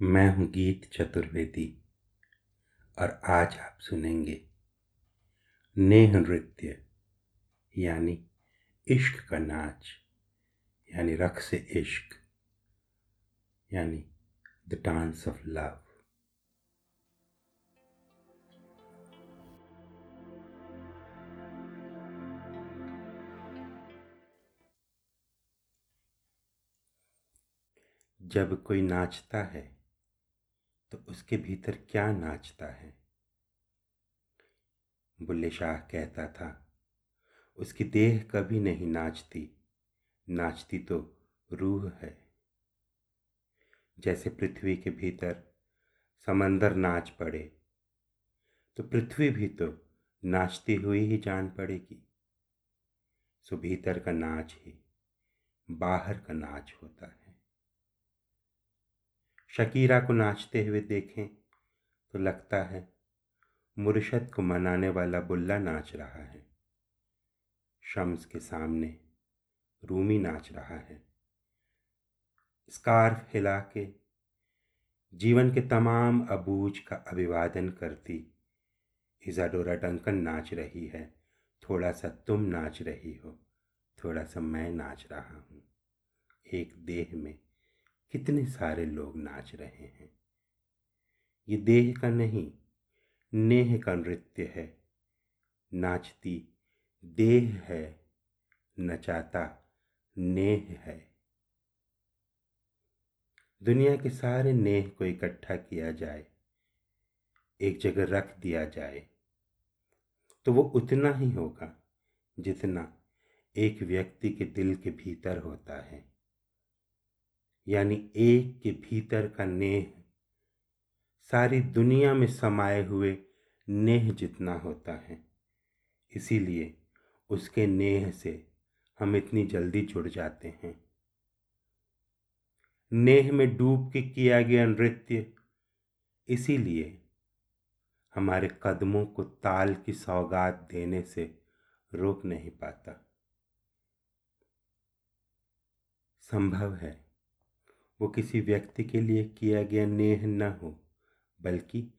मैं हूँ गीत चतुर्वेदी, और आज आप सुनेंगे नेह नृत्य, यानी इश्क का नाच, यानी रक्स इश्क, यानी द डांस ऑफ़ लव। जब कोई नाचता है तो उसके भीतर क्या नाचता है? बुल्ले शाह कहता था, उसकी देह कभी नहीं नाचती। नाचती तो रूह है। जैसे पृथ्वी के भीतर समंदर नाच पड़े तो पृथ्वी भी तो नाचती हुई ही जान पड़ेगी। सो भीतर का नाच ही बाहर का नाच होता है। शकीरा को नाचते हुए देखें तो लगता है मुर्शद को मनाने वाला बुल्ला नाच रहा है। शम्स के सामने रूमी नाच रहा है। स्कार्फ हिला के जीवन के तमाम अबूझ का अभिवादन करती इजाडोरा डंकन नाच रही है। थोड़ा सा तुम नाच रही हो, थोड़ा सा मैं नाच रहा हूँ। एक देह में कितने सारे लोग नाच रहे हैं। ये देह का नहीं, नेह का नृत्य है। नाचती देह है, नचाता नेह है। दुनिया के सारे नेह को इकट्ठा किया जाए, एक जगह रख दिया जाए तो वो उतना ही होगा जितना एक व्यक्ति के दिल के भीतर होता है। यानी एक के भीतर का नेह सारी दुनिया में समाये हुए नेह जितना होता है, इसीलिए उसके नेह से हम इतनी जल्दी जुड़ जाते हैं। नेह में डूब के किया गया नृत्य, इसीलिए हमारे कदमों को ताल की सौगात देने से रोक नहीं पाता। संभव है वो किसी व्यक्ति के लिए किया गया नेह न हो, बल्कि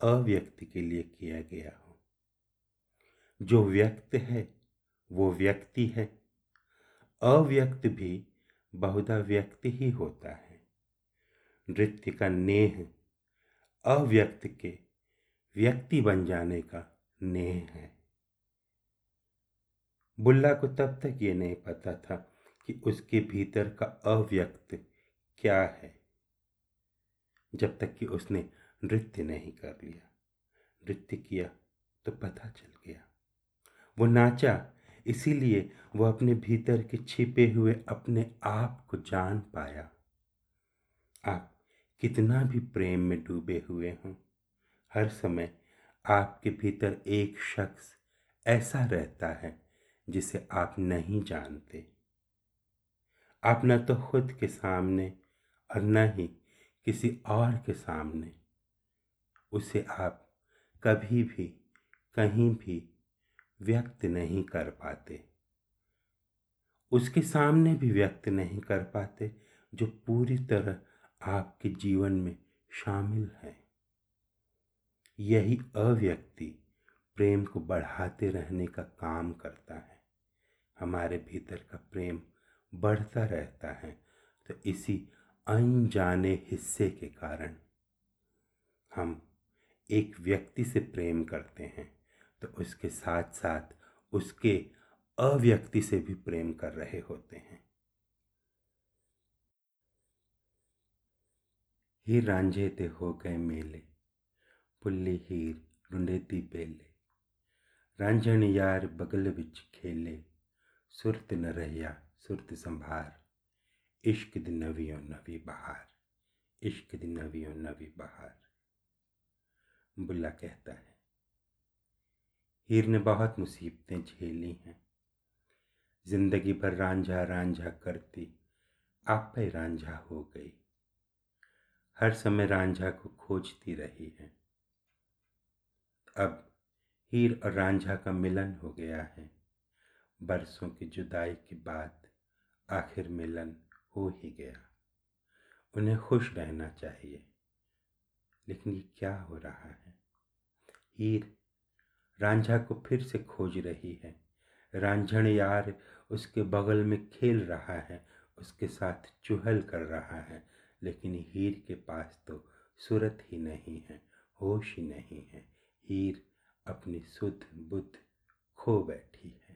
अव्यक्ति के लिए किया गया हो। जो व्यक्त है, वो व्यक्ति है। अव्यक्त भी बहुधा व्यक्ति ही होता है। नृत्य का नेह, अव्यक्त के व्यक्ति बन जाने का नेह है। बुल्ला को तब तक ये नहीं पता था कि उसके भीतर का अव्यक्त क्या है? जब तक कि उसने नृत्य नहीं कर लिया, नृत्य किया तो पता चल गया। वो नाचा, इसीलिए वो अपने भीतर के छिपे हुए अपने आप को जान पाया। आप कितना भी प्रेम में डूबे हुए हों, हर समय आपके भीतर एक शख्स ऐसा रहता है जिसे आप नहीं जानते। आप न तो खुद के सामने और न ही किसी और के सामने। उसे आप कभी भी, कहीं भी व्यक्त नहीं कर पाते। उसके सामने भी व्यक्त नहीं कर पाते, जो पूरी तरह आपके जीवन में शामिल है। यही अव्यक्ति प्रेम को बढ़ाते रहने का काम करता है। हमारे भीतर का प्रेम बढ़ता रहता है तो इसी अनजाने हिस्से के कारण हम एक व्यक्ति से प्रेम करते हैं तो उसके साथ साथ उसके अव्यक्ति से भी प्रेम कर रहे होते हैं। हीर रांझे ते हो गए मेले, पुल्ली हीर, रुंडेती बेले। रांझण यार बगल विच खेले, सुरत न रहिया सुरत संभार। इश्क दी नवी और नवी बहार, इश्क दी नवी और नवी बहार। बुल्ला कहता है, हीर ने बहुत मुसीबतें झेली हैं। ज़िंदगी भर रांझा रांझा करती, आप पे रांझा हो गई। हर समय रांझा को खोजती रही है। अब हीर और रांझा का मिलन हो गया है। बरसों की जुदाई के बाद आखिर मिलन हो ही गया। उन्हें खुश रहना चाहिए। लेकिन ये क्या हो रहा है? हीर रांझा को फिर से खोज रही है। रांझण यार उसके बगल में खेल रहा है, उसके साथ चुहल कर रहा है, लेकिन हीर के पास तो सूरत ही नहीं है, होश ही नहीं है। हीर अपनी सुध बुद्ध खो बैठी है।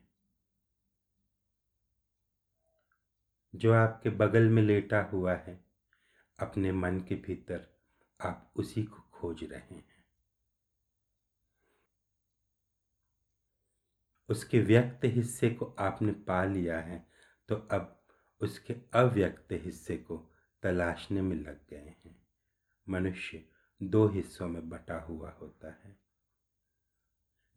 जो आपके बगल में लेटा हुआ है, अपने मन के भीतर आप उसी को खोज रहे हैं। उसके व्यक्त हिस्से को आपने पा लिया है तो अब उसके अव्यक्त हिस्से को तलाशने में लग गए हैं। मनुष्य दो हिस्सों में बटा हुआ होता है।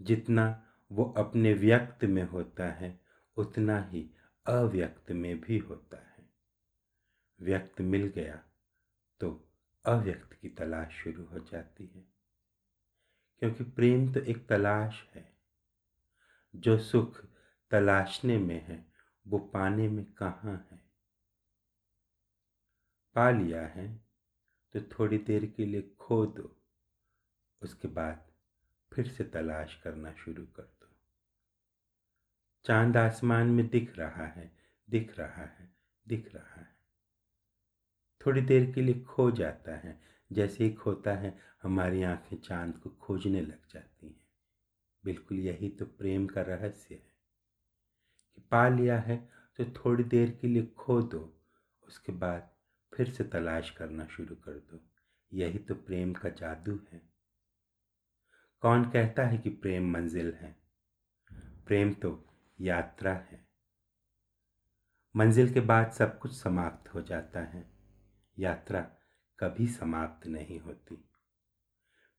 जितना वो अपने व्यक्त में होता है, उतना ही अव्यक्त में भी होता है। व्यक्त मिल गया तो अव्यक्त की तलाश शुरू हो जाती है। क्योंकि प्रेम तो एक तलाश है। जो सुख तलाशने में है, वो पाने में कहाँ है? पा लिया है तो थोड़ी देर के लिए खो दो। उसके बाद फिर से तलाश करना शुरू कर दो। चाँद आसमान में दिख रहा है, दिख रहा है, दिख रहा है। थोड़ी देर के लिए खो जाता है, जैसे ही खोता है, हमारी आँखें चाँद को खोजने लग जाती हैं। बिल्कुल यही तो प्रेम का रहस्य है। कि पा लिया है तो थोड़ी देर के लिए खो दो, उसके बाद फिर से तलाश करना शुरू कर दो। यही तो प्रेम का जादू है। कौन कहता है कि प्रेम मंजिल है? प्रेम तो यात्रा है। मंजिल के बाद सब कुछ समाप्त हो जाता है। यात्रा कभी समाप्त नहीं होती।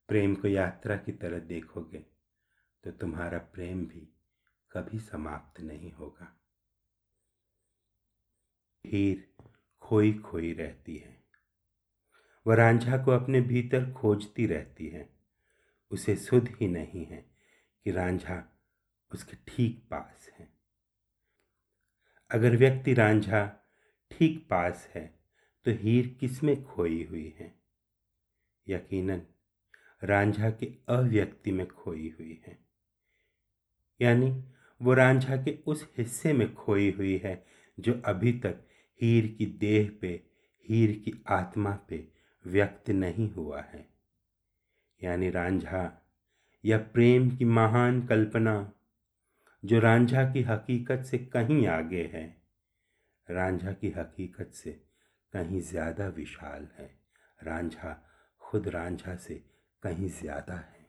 प्रेम को यात्रा की तरह देखोगे तो तुम्हारा प्रेम भी कभी समाप्त नहीं होगा। हीर खोई खोई रहती है। वह रांझा को अपने भीतर खोजती रहती है। उसे सुध ही नहीं है कि रांझा उसके ठीक पास है। अगर व्यक्ति रांझा ठीक पास है तो हीर किसमें खोई हुई है? यकीनन, रांझा के अव्यक्ति में खोई हुई है। यानी वो रांझा के उस हिस्से में खोई हुई है, जो अभी तक हीर की देह पे, हीर की आत्मा पे व्यक्त नहीं हुआ है। यानी रांझा या प्रेम की महान कल्पना जो रांझा की हकीकत से कहीं आगे है। रांझा की हकीकत से कहीं ज़्यादा विशाल है। रांझा खुद रांझा से कहीं ज़्यादा है।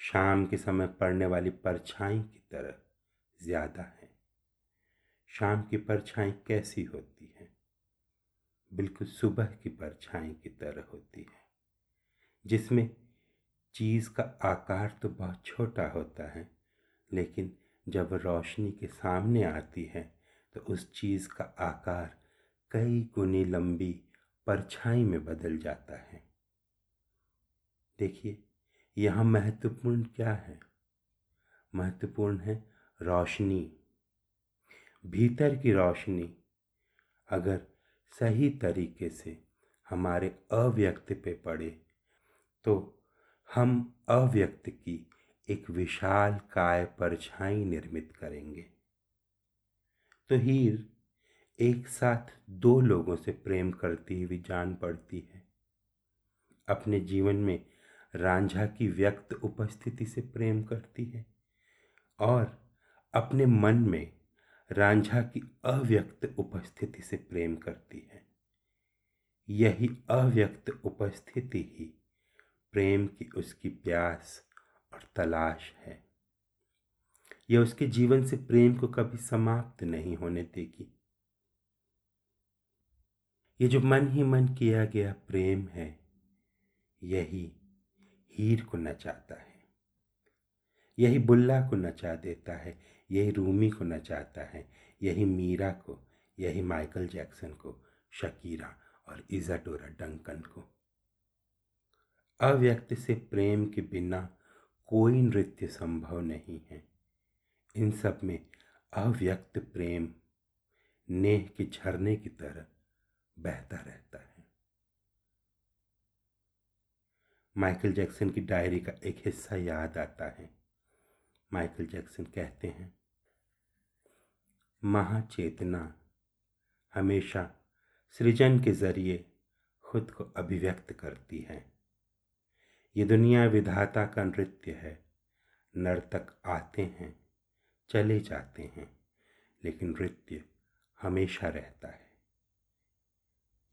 शाम के समय पड़ने वाली परछाई की तरह ज़्यादा है। शाम की परछाई कैसी होती है? बिल्कुल सुबह की परछाई की तरह होती है। जिसमें चीज़ का आकार तो बहुत छोटा होता है, लेकिन जब रोशनी के सामने आती है तो उस चीज़ का आकार कई गुनी लंबी परछाई में बदल जाता है। देखिए, यहाँ महत्वपूर्ण क्या है? महत्वपूर्ण है रोशनी। भीतर की रोशनी अगर सही तरीके से हमारे अव्यक्त पे पड़े तो हम अव्यक्त की एक विशाल काय परछाई निर्मित करेंगे। तो हीर एक साथ दो लोगों से प्रेम करती हुई जान पड़ती है। अपने जीवन में रांझा की व्यक्त उपस्थिति से प्रेम करती है और अपने मन में रांझा की अव्यक्त उपस्थिति से प्रेम करती है। यही अव्यक्त उपस्थिति ही प्रेम की उसकी प्यास और तलाश है। यह उसके जीवन से प्रेम को कभी समाप्त नहीं होने देगी। ये जो मन ही मन किया गया प्रेम है, यही हीर को नचाता है। यही बुल्ला को नचा देता है, यही रूमी को नचाता है, यही मीरा को, यही माइकल जैक्सन को, शकीरा और इजाडोरा डंकन को। अव्यक्त से प्रेम के बिना कोई नृत्य संभव नहीं है। इन सब में अव्यक्त प्रेम, नेह के झरने की तरह बहता रहता है। माइकल जैक्सन की डायरी का एक हिस्सा याद आता है। माइकल जैक्सन कहते हैं, महाचेतना हमेशा सृजन के ज़रिए खुद को अभिव्यक्त करती है। ये दुनिया विधाता का नृत्य है। नर्तक आते हैं, चले जाते हैं, लेकिन नृत्य हमेशा रहता है।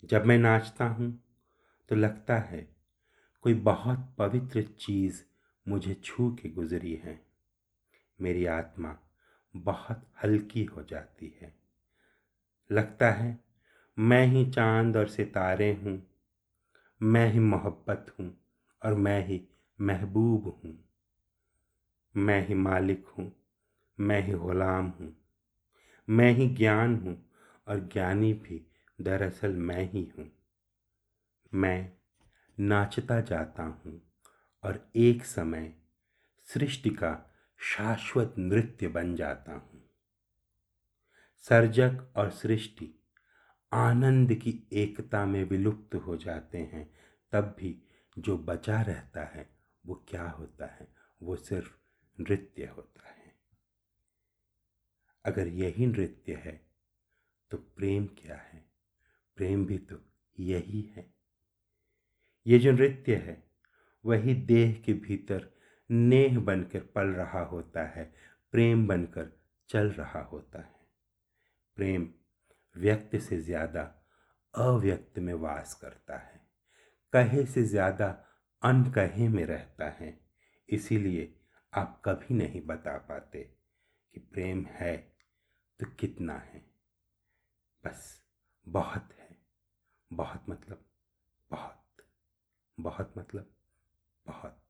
जब मैं नाचता हूँ तो लगता है कोई बहुत पवित्र चीज़ मुझे छू के गुजरी है। मेरी आत्मा बहुत हल्की हो जाती है। लगता है मैं ही चाँद और सितारे हूँ, मैं ही मोहब्बत हूँ। और मैं ही महबूब हूँ। मैं ही मालिक हूँ। मैं ही ग़ुलाम हूँ। मैं ही ज्ञान हूँ और ज्ञानी भी दरअसल मैं ही हूँ। मैं नाचता जाता हूँ और एक समय सृष्टि का शाश्वत नृत्य बन जाता हूँ। सर्जक और सृष्टि आनंद की एकता में विलुप्त हो जाते हैं, तब भी जो बचा रहता है, वो क्या होता है? वो सिर्फ़ नृत्य होता है। अगर यही नृत्य है तो प्रेम क्या है? प्रेम भी तो यही है। ये जो नृत्य है, वही देह के भीतर नेह बनकर पल रहा होता है, प्रेम बनकर चल रहा होता है। प्रेम व्यक्त से ज़्यादा अव्यक्त में वास करता है। कहे से ज़्यादा अनकहे में रहता है। इसीलिए आप कभी नहीं बता पाते कि प्रेम है तो कितना है। बस, बहुत है। बहुत मतलब बहुत। बहुत मतलब बहुत।